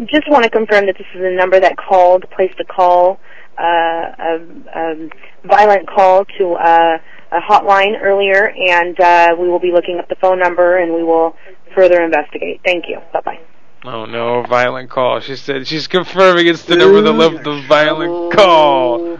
Just want to confirm that this is a number that called, placed a call, uh, a, a violent call to uh, a hotline earlier, and uh, we will be looking up the phone number and we will further investigate. Thank you. Bye bye. Oh no, violent call. She said she's confirming it's the number that left the violent call.